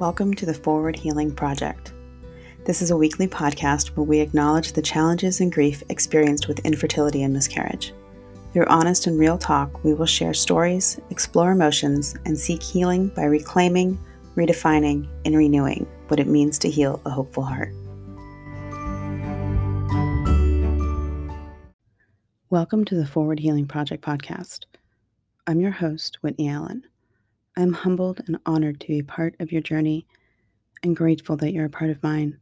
Welcome to the Forward Healing Project. This is a weekly podcast where we acknowledge the challenges and grief experienced with infertility and miscarriage. Through honest and real talk, we will share stories, explore emotions, and seek healing by reclaiming, redefining, and renewing what it means to heal a hopeful heart. Welcome to the Forward Healing Project podcast. I'm your host, Whitney Allen. I'm humbled and honored to be part of your journey and grateful that you're a part of mine.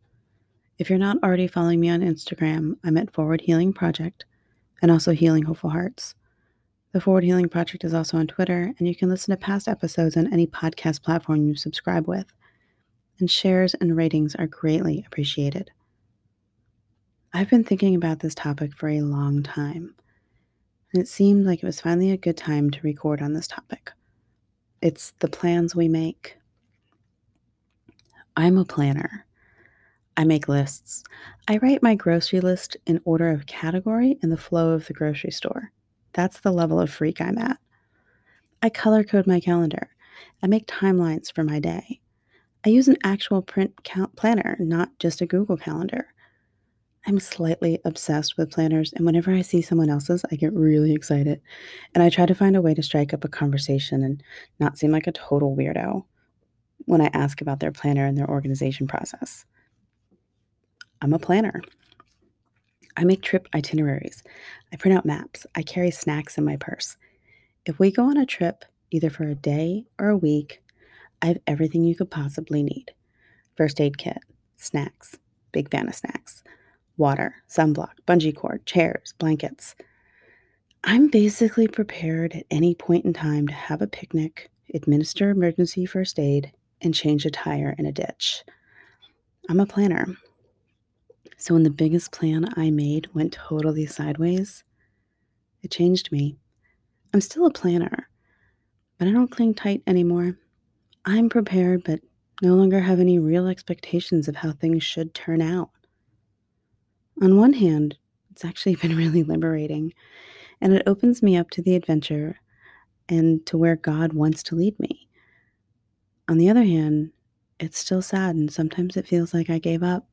If you're not already following me on Instagram, I'm at Forward Healing Project and also Healing Hopeful Hearts. The Forward Healing Project is also on Twitter, and you can listen to past episodes on any podcast platform you subscribe with. And shares and ratings are greatly appreciated. I've been thinking about this topic for a long time, and it seemed like it was finally a good time to record on this topic. It's the plans we make. I'm a planner. I make lists. I write my grocery list in order of category and the flow of the grocery store. That's the level of freak I'm at. I color code my calendar. I make timelines for my day. I use an actual print planner, not just a Google Calendar. I'm slightly obsessed with planners, and whenever I see someone else's, I get really excited. And I try to find a way to strike up a conversation and not seem like a total weirdo when I ask about their planner and their organization process. I'm a planner. I make trip itineraries. I print out maps. I carry snacks in my purse. If we go on a trip, either for a day or a week, I have everything you could possibly need first aid kit, snacks, big fan of snacks water, sunblock, bungee cord, chairs, blankets. I'm basically prepared at any point in time to have a picnic, administer emergency first aid, and change a tire in a ditch. I'm a planner. So when the biggest plan I made went totally sideways, it changed me. I'm still a planner, but I don't cling tight anymore. I'm prepared, but no longer have any real expectations of how things should turn out. On one hand, it's actually been really liberating, and it opens me up to the adventure and to where God wants to lead me. On the other hand, it's still sad, and sometimes it feels like I gave up.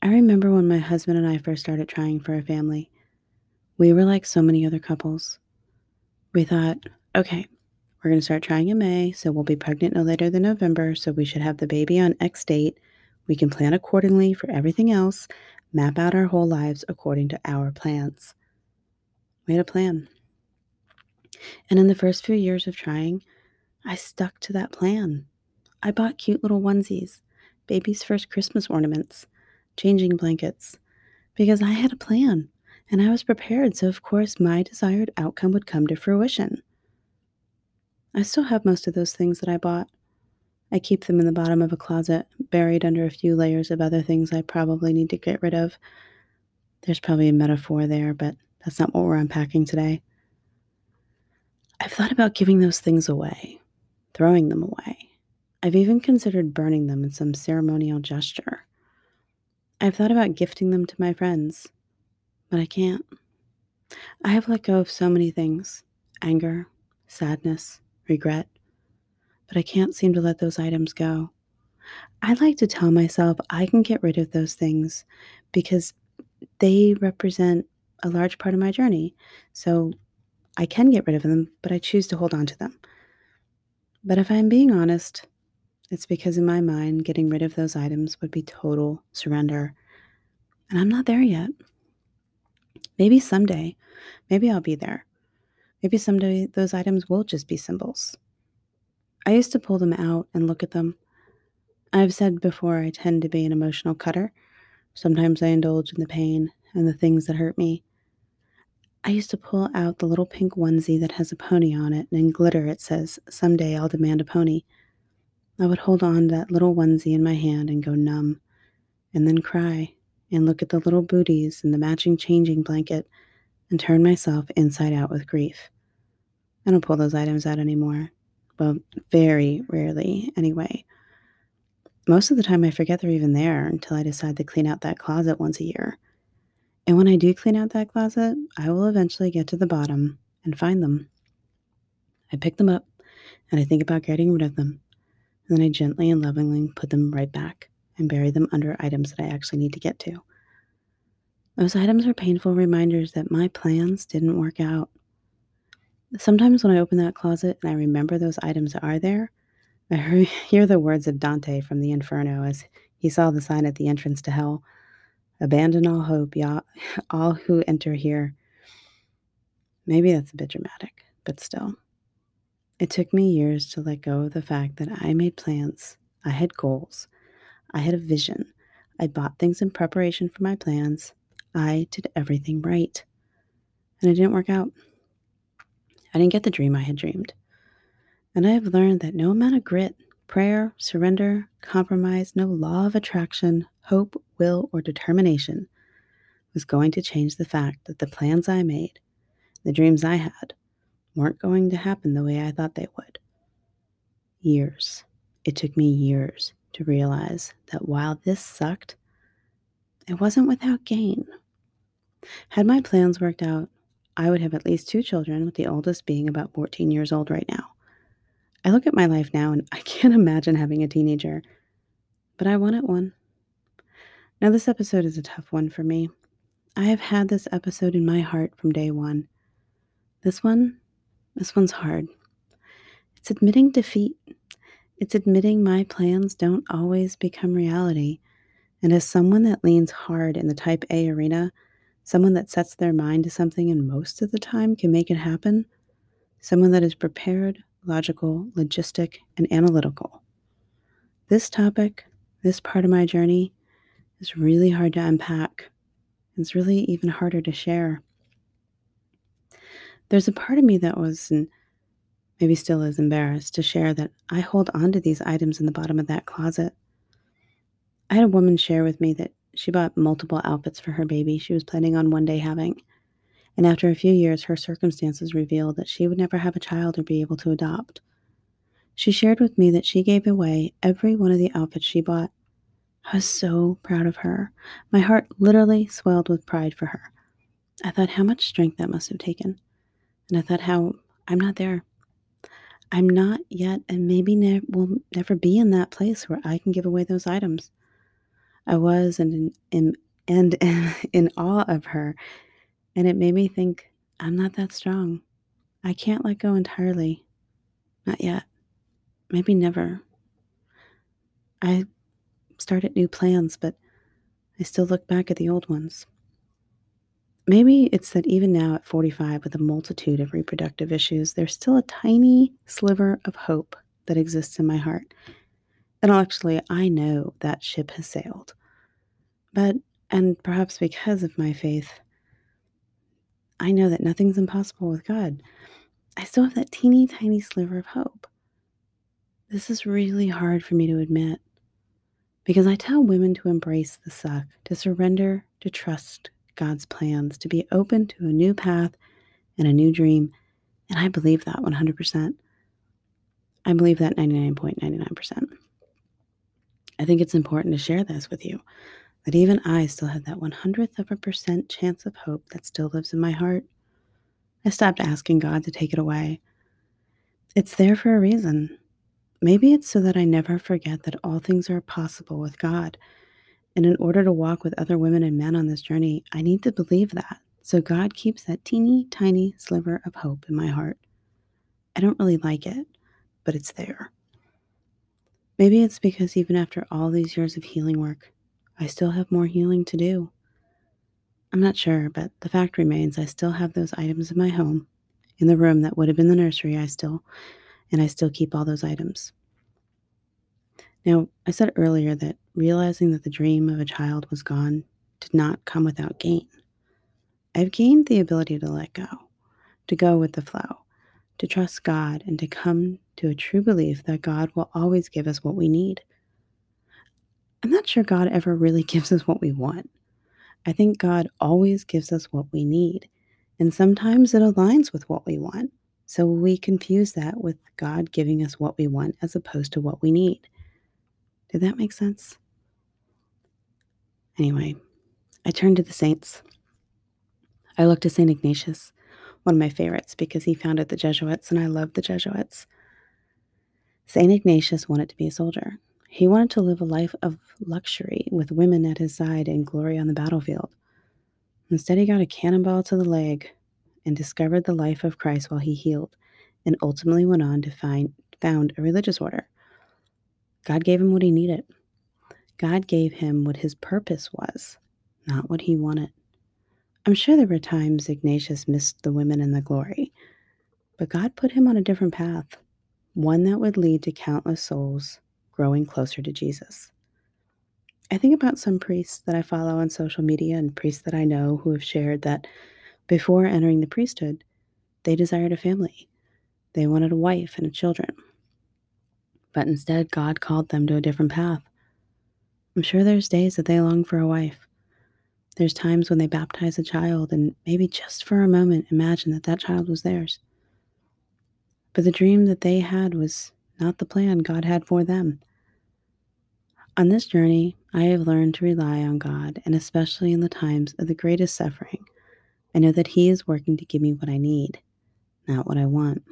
I remember when my husband and I first started trying for a family. We were like so many other couples. We thought, okay, we're going to start trying in May, so we'll be pregnant no later than November, so we should have the baby on X date. We can plan accordingly for everything else, map out our whole lives according to our plans. We had a plan. And in the first few years of trying, I stuck to that plan. I bought cute little onesies, baby's first Christmas ornaments, changing blankets, because I had a plan and I was prepared, so of course my desired outcome would come to fruition. I still have most of those things that I bought, I keep them in the bottom of a closet, buried under a few layers of other things I probably need to get rid of. There's probably a metaphor there, but that's not what we're unpacking today. I've thought about giving those things away, throwing them away. I've even considered burning them in some ceremonial gesture. I've thought about gifting them to my friends, but I can't. I have let go of so many things anger, sadness, regret but I can't seem to let those items go. I like to tell myself I can get rid of those things because they represent a large part of my journey. So I can get rid of them, but I choose to hold on to them. But if I'm being honest, it's because in my mind, getting rid of those items would be total surrender. And I'm not there yet. Maybe someday, maybe I'll be there. Maybe someday those items will just be symbols. I used to pull them out and look at them. I've said before I tend to be an emotional cutter. Sometimes I indulge in the pain and the things that hurt me. I used to pull out the little pink onesie that has a pony on it, and in glitter it says, Someday I'll demand a pony. I would hold on to that little onesie in my hand and go numb, and then cry, and look at the little booties and the matching changing blanket, and turn myself inside out with grief. I don't pull those items out anymore. Well, very rarely, anyway. Most of the time, I forget they're even there until I decide to clean out that closet once a year. And when I do clean out that closet, I will eventually get to the bottom and find them. I pick them up and I think about getting rid of them. And then I gently and lovingly put them right back and bury them under items that I actually need to get to. Those items are painful reminders that my plans didn't work out. Sometimes when I open that closet and I remember those items are there, I hear the words of Dante from the Inferno as he saw the sign at the entrance to hell Abandon all hope, all who enter here. Maybe that's a bit dramatic, but still. It took me years to let go of the fact that I made plans, I had goals, I had a vision, I bought things in preparation for my plans, I did everything right. And it didn't work out. I didn't get the dream I had dreamed. And I have learned that no amount of grit, prayer, surrender, compromise, no law of attraction, hope, will, or determination was going to change the fact that the plans I made, the dreams I had, weren't going to happen the way I thought they would. Years. It took me years to realize that while this sucked, it wasn't without gain. Had my plans worked out, I would have at least two children, with the oldest being about 14 years old right now. I look at my life now and I can't imagine having a teenager, but I wanted one. Now, this episode is a tough one for me. I have had this episode in my heart from day one. This one, this one's hard. It's admitting defeat. It's admitting my plans don't always become reality. And as someone that leans hard in the type A arena, someone that sets their mind to something and most of the time can make it happen, someone that is prepared, logical, logistic, and analytical. This topic, this part of my journey, is really hard to unpack. It's really even harder to share. There's a part of me that was, and maybe still is, embarrassed to share that I hold on to these items in the bottom of that closet. I had a woman share with me that she bought multiple outfits for her baby she was planning on one day having. And after a few years, her circumstances revealed that she would never have a child or be able to adopt. She shared with me that she gave away every one of the outfits she bought I was so proud of her. My heart literally swelled with pride for her. I thought how much strength that must have taken. And I thought how I'm not there. I'm not yet, and maybe ne- will never be in that place where I can give away those items. I was and in, and in awe of her, and it made me think I'm not that strong. I can't let go entirely. Not yet. Maybe never. I started new plans, but I still look back at the old ones. Maybe it's that even now at 45, with a multitude of reproductive issues, there's still a tiny sliver of hope that exists in my heart. And actually, I know that ship has sailed. But, and perhaps because of my faith, I know that nothing's impossible with God. I still have that teeny tiny sliver of hope. This is really hard for me to admit. Because I tell women to embrace the suck, to surrender, to trust God's plans, to be open to a new path and a new dream. And I believe that 100%. I believe that 99.99%. I think it's important to share this with you that even I still have that 100th of a percent chance of hope that still lives in my heart. I stopped asking God to take it away. It's there for a reason. Maybe it's so that I never forget that all things are possible with God. And in order to walk with other women and men on this journey, I need to believe that. So God keeps that teeny tiny sliver of hope in my heart. I don't really like it, but it's there. Maybe it's because even after all these years of healing work, I still have more healing to do. I'm not sure, but the fact remains I still have those items in my home, in the room that would have been the nursery. I still and I still keep all those items. Now, I said earlier that realizing that the dream of a child was gone did not come without gain. I've gained the ability to let go, to go with the flow, to trust God, and to come to a true belief that God will always give us what we need. I'm not sure God ever really gives us what we want. I think God always gives us what we need, and sometimes it aligns with what we want. So we confuse that with God giving us what we want as opposed to what we need. Did that make sense? Anyway, I turned to the saints. I looked to St. Ignatius, one of my favorites because he founded the Jesuits and I love the Jesuits. St. Ignatius wanted to be a soldier. He wanted to live a life of luxury with women at his side and glory on the battlefield. Instead, he got a cannonball to the leg and discovered the life of Christ while he healed, and ultimately went on to find found a religious order. God gave him what he needed. God gave him what his purpose was, not what he wanted. I'm sure there were times Ignatius missed the women and the glory, but God put him on a different path, one that would lead to countless souls growing closer to Jesus. I think about some priests that I follow on social media and priests that I know who have shared that before entering the priesthood, they desired a family. They wanted a wife and children. But instead, God called them to a different path. I'm sure there's days that they long for a wife. There's times when they baptize a child and maybe just for a moment imagine that that child was theirs. But the dream that they had was not the plan God had for them. On this journey, I have learned to rely on God, and especially in the times of the greatest suffering, I know that He is working to give me what I need, not what I want.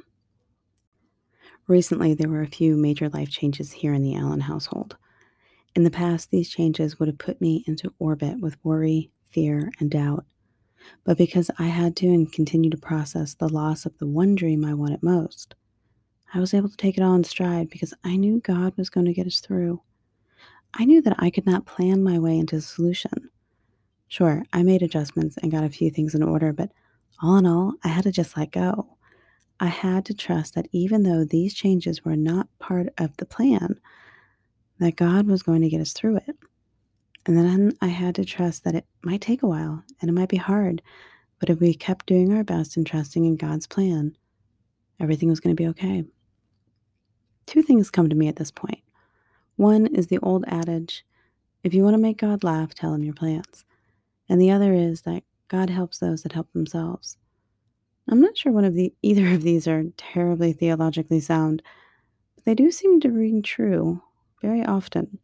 Recently, there were a few major life changes here in the Allen household. In the past, these changes would have put me into orbit with worry, fear, and doubt. But because I had to and continue to process the loss of the one dream I wanted most, I was able to take it all in stride because I knew God was going to get us through. I knew that I could not plan my way into a solution. Sure, I made adjustments and got a few things in order, but all in all, I had to just let go. I had to trust that even though these changes were not part of the plan, that God was going to get us through it. And then I had to trust that it might take a while and it might be hard, but if we kept doing our best and trusting in God's plan, everything was going to be okay. Two things come to me at this point. One is the old adage if you want to make God laugh, tell him your plans. And the other is that God helps those that help themselves. I'm not sure one of the either of these are terribly theologically sound, but they do seem to ring true very often.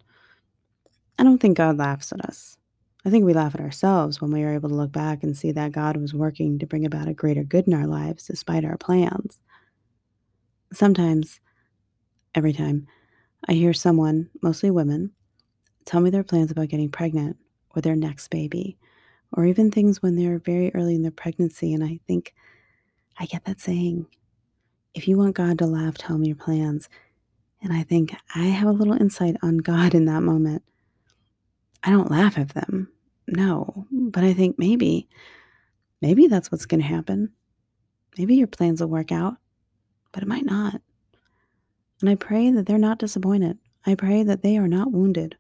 I don't think God laughs at us. I think we laugh at ourselves when we are able to look back and see that God was working to bring about a greater good in our lives despite our plans. Sometimes, every time, I hear someone, mostly women, tell me their plans about getting pregnant or their next baby, or even things when they're very early in their pregnancy. And I think, I get that saying, if you want God to laugh, tell me your plans. And I think I have a little insight on God in that moment. I don't laugh at them, no, but I think maybe, maybe that's what's going to happen. Maybe your plans will work out, but it might not. And I pray that they're not disappointed. I pray that they are not wounded.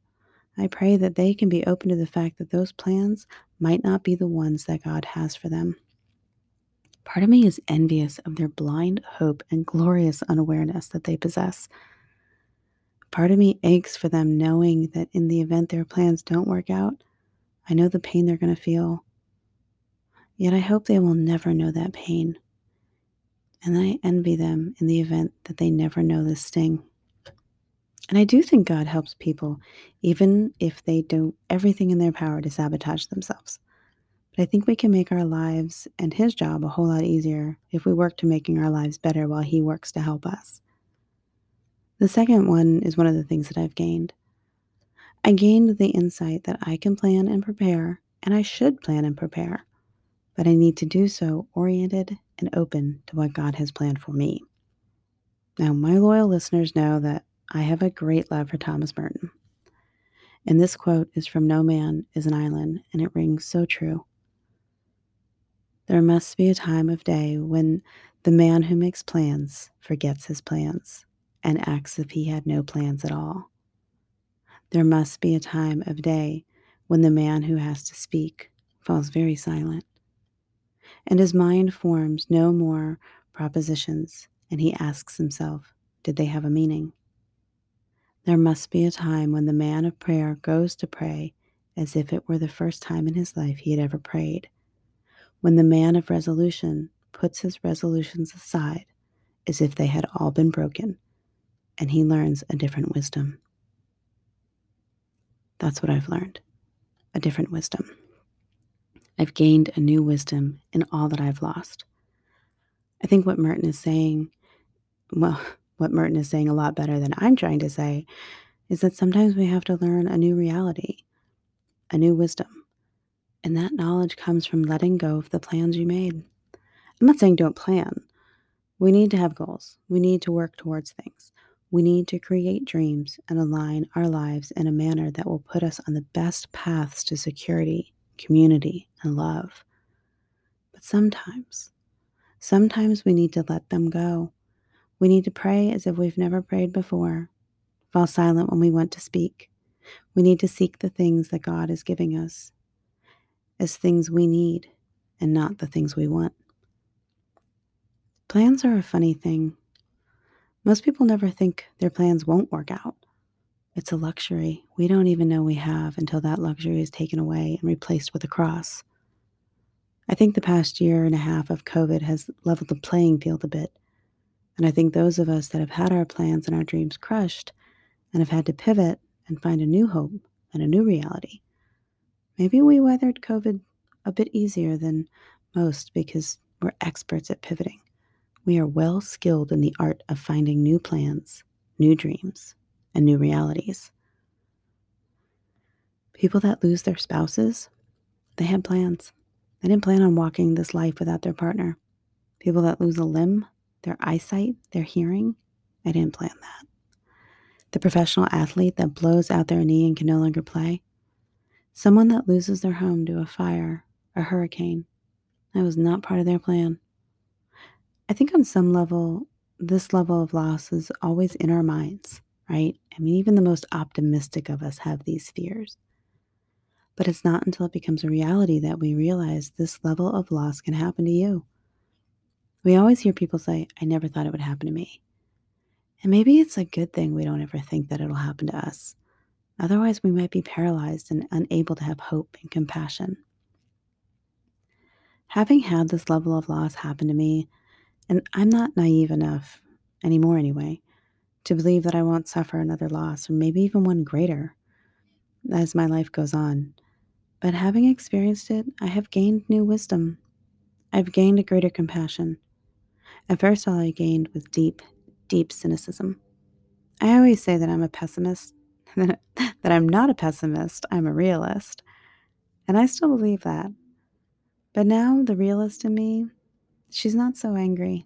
I pray that they can be open to the fact that those plans might not be the ones that God has for them. Part of me is envious of their blind hope and glorious unawareness that they possess. Part of me aches for them knowing that in the event their plans don't work out, I know the pain they're going to feel. Yet I hope they will never know that pain. And I envy them in the event that they never know the sting. And I do think God helps people, even if they do everything in their power to sabotage themselves. But I think we can make our lives and His job a whole lot easier if we work to making our lives better while He works to help us. The second one is one of the things that I've gained. I gained the insight that I can plan and prepare, and I should plan and prepare, but I need to do so oriented and open to what God has planned for me. Now, my loyal listeners know that I have a great love for Thomas Merton. And this quote is from No Man is an Island, and it rings so true. There must be a time of day when the man who makes plans forgets his plans and acts as if he had no plans at all. There must be a time of day when the man who has to speak falls very silent, and his mind forms no more propositions, and he asks himself, Did they have a meaning? There must be a time when the man of prayer goes to pray as if it were the first time in his life he had ever prayed, when the man of resolution puts his resolutions aside as if they had all been broken, and he learns a different wisdom. That's what I've learned a different wisdom. I've gained a new wisdom in all that I've lost. I think what Merton is saying, well, what Merton is saying a lot better than I'm trying to say is that sometimes we have to learn a new reality, a new wisdom. And that knowledge comes from letting go of the plans you made. I'm not saying don't plan. We need to have goals. We need to work towards things. We need to create dreams and align our lives in a manner that will put us on the best paths to security, community, and love. But sometimes, sometimes we need to let them go. We need to pray as if we've never prayed before, fall silent when we want to speak. We need to seek the things that God is giving us as things we need and not the things we want. Plans are a funny thing. Most people never think their plans won't work out. It's a luxury we don't even know we have until that luxury is taken away and replaced with a cross. I think the past year and a half of COVID has leveled the playing field a bit. And I think those of us that have had our plans and our dreams crushed and have had to pivot and find a new hope and a new reality, maybe we weathered COVID a bit easier than most because we're experts at pivoting. We are well skilled in the art of finding new plans, new dreams, and new realities. People that lose their spouses, they had plans. They didn't plan on walking this life without their partner. People that lose a limb, their eyesight, their hearing, I didn't plan that. The professional athlete that blows out their knee and can no longer play. Someone that loses their home to a fire, a hurricane. That was not part of their plan. I think on some level, this level of loss is always in our minds, right? I mean, even the most optimistic of us have these fears. But it's not until it becomes a reality that we realize this level of loss can happen to you. We always hear people say, I never thought it would happen to me. And maybe it's a good thing we don't ever think that it'll happen to us. Otherwise, we might be paralyzed and unable to have hope and compassion. Having had this level of loss happen to me, and I'm not naive enough, anymore anyway, to believe that I won't suffer another loss, or maybe even one greater, as my life goes on. But having experienced it, I have gained new wisdom. I've gained a greater compassion. At first, all I gained was deep, deep cynicism. I always say that I'm a pessimist, that I'm not a pessimist, I'm a realist. And I still believe that. But now the realist in me She's not so angry.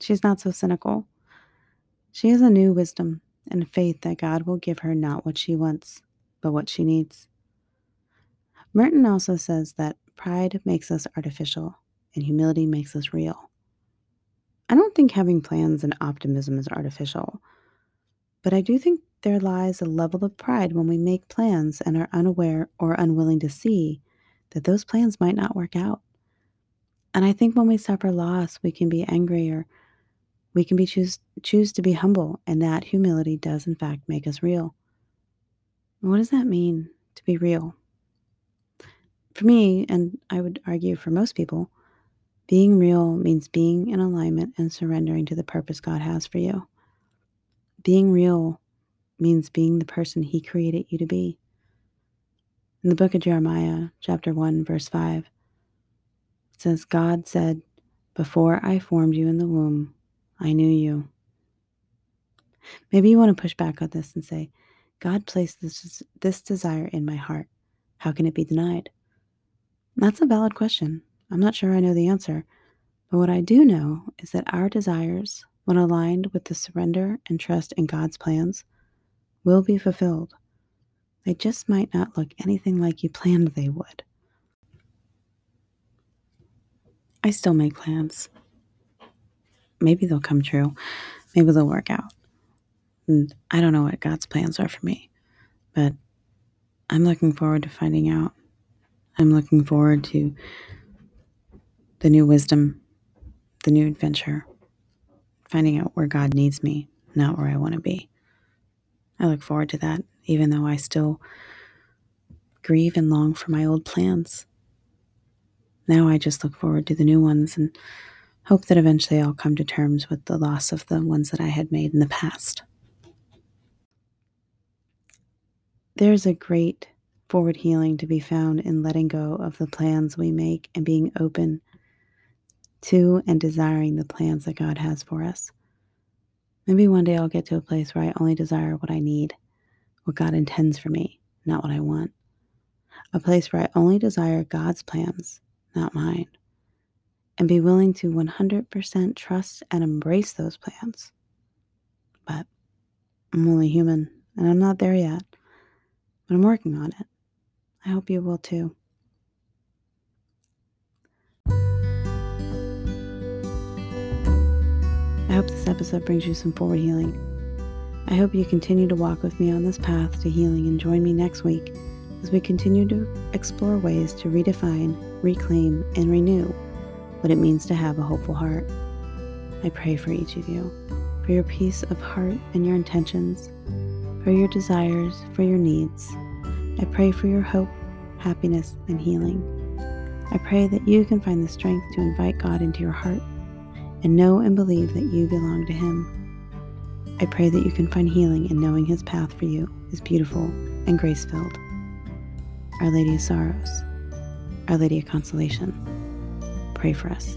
She's not so cynical. She has a new wisdom and faith that God will give her not what she wants, but what she needs. Merton also says that pride makes us artificial and humility makes us real. I don't think having plans and optimism is artificial, but I do think there lies a level of pride when we make plans and are unaware or unwilling to see that those plans might not work out. And I think when we suffer loss, we can be angry or we can be choose choose to be humble, and that humility does in fact make us real. What does that mean to be real? For me, and I would argue for most people, being real means being in alignment and surrendering to the purpose God has for you. Being real means being the person He created you to be. In the book of Jeremiah, chapter 1, verse 5, it says, God said, Before I formed you in the womb, I knew you. Maybe you want to push back on this and say, God placed this, this desire in my heart. How can it be denied? That's a valid question. I'm not sure I know the answer. But what I do know is that our desires, when aligned with the surrender and trust in God's plans, will be fulfilled. They just might not look anything like you planned they would. I still make plans. Maybe they'll come true. Maybe they'll work out. And I don't know what God's plans are for me, but I'm looking forward to finding out. I'm looking forward to the new wisdom, the new adventure, finding out where God needs me, not where I want to be. I look forward to that, even though I still grieve and long for my old plans. Now I just look forward to the new ones and hope that eventually I'll come to terms with the loss of the ones that I had made in the past. There's a great forward healing to be found in letting go of the plans we make and being open to and desiring the plans that God has for us. Maybe one day I'll get to a place where I only desire what I need, what God intends for me, not what I want. A place where I only desire God's plans, not mine. And be willing to 100% trust and embrace those plans. But I'm only human and I'm not there yet. But I'm working on it. I hope you will too. I hope this episode brings you some forward healing. I hope you continue to walk with me on this path to healing and join me next week as we continue to explore ways to redefine, reclaim, and renew what it means to have a hopeful heart. I pray for each of you, for your peace of heart and your intentions, for your desires, for your needs. I pray for your hope, happiness, and healing. I pray that you can find the strength to invite God into your heart and know and believe that you belong to Him. I pray that you can find healing in knowing His path for you is beautiful and grace filled. Our Lady of Sorrows, Our Lady of Consolation, pray for us.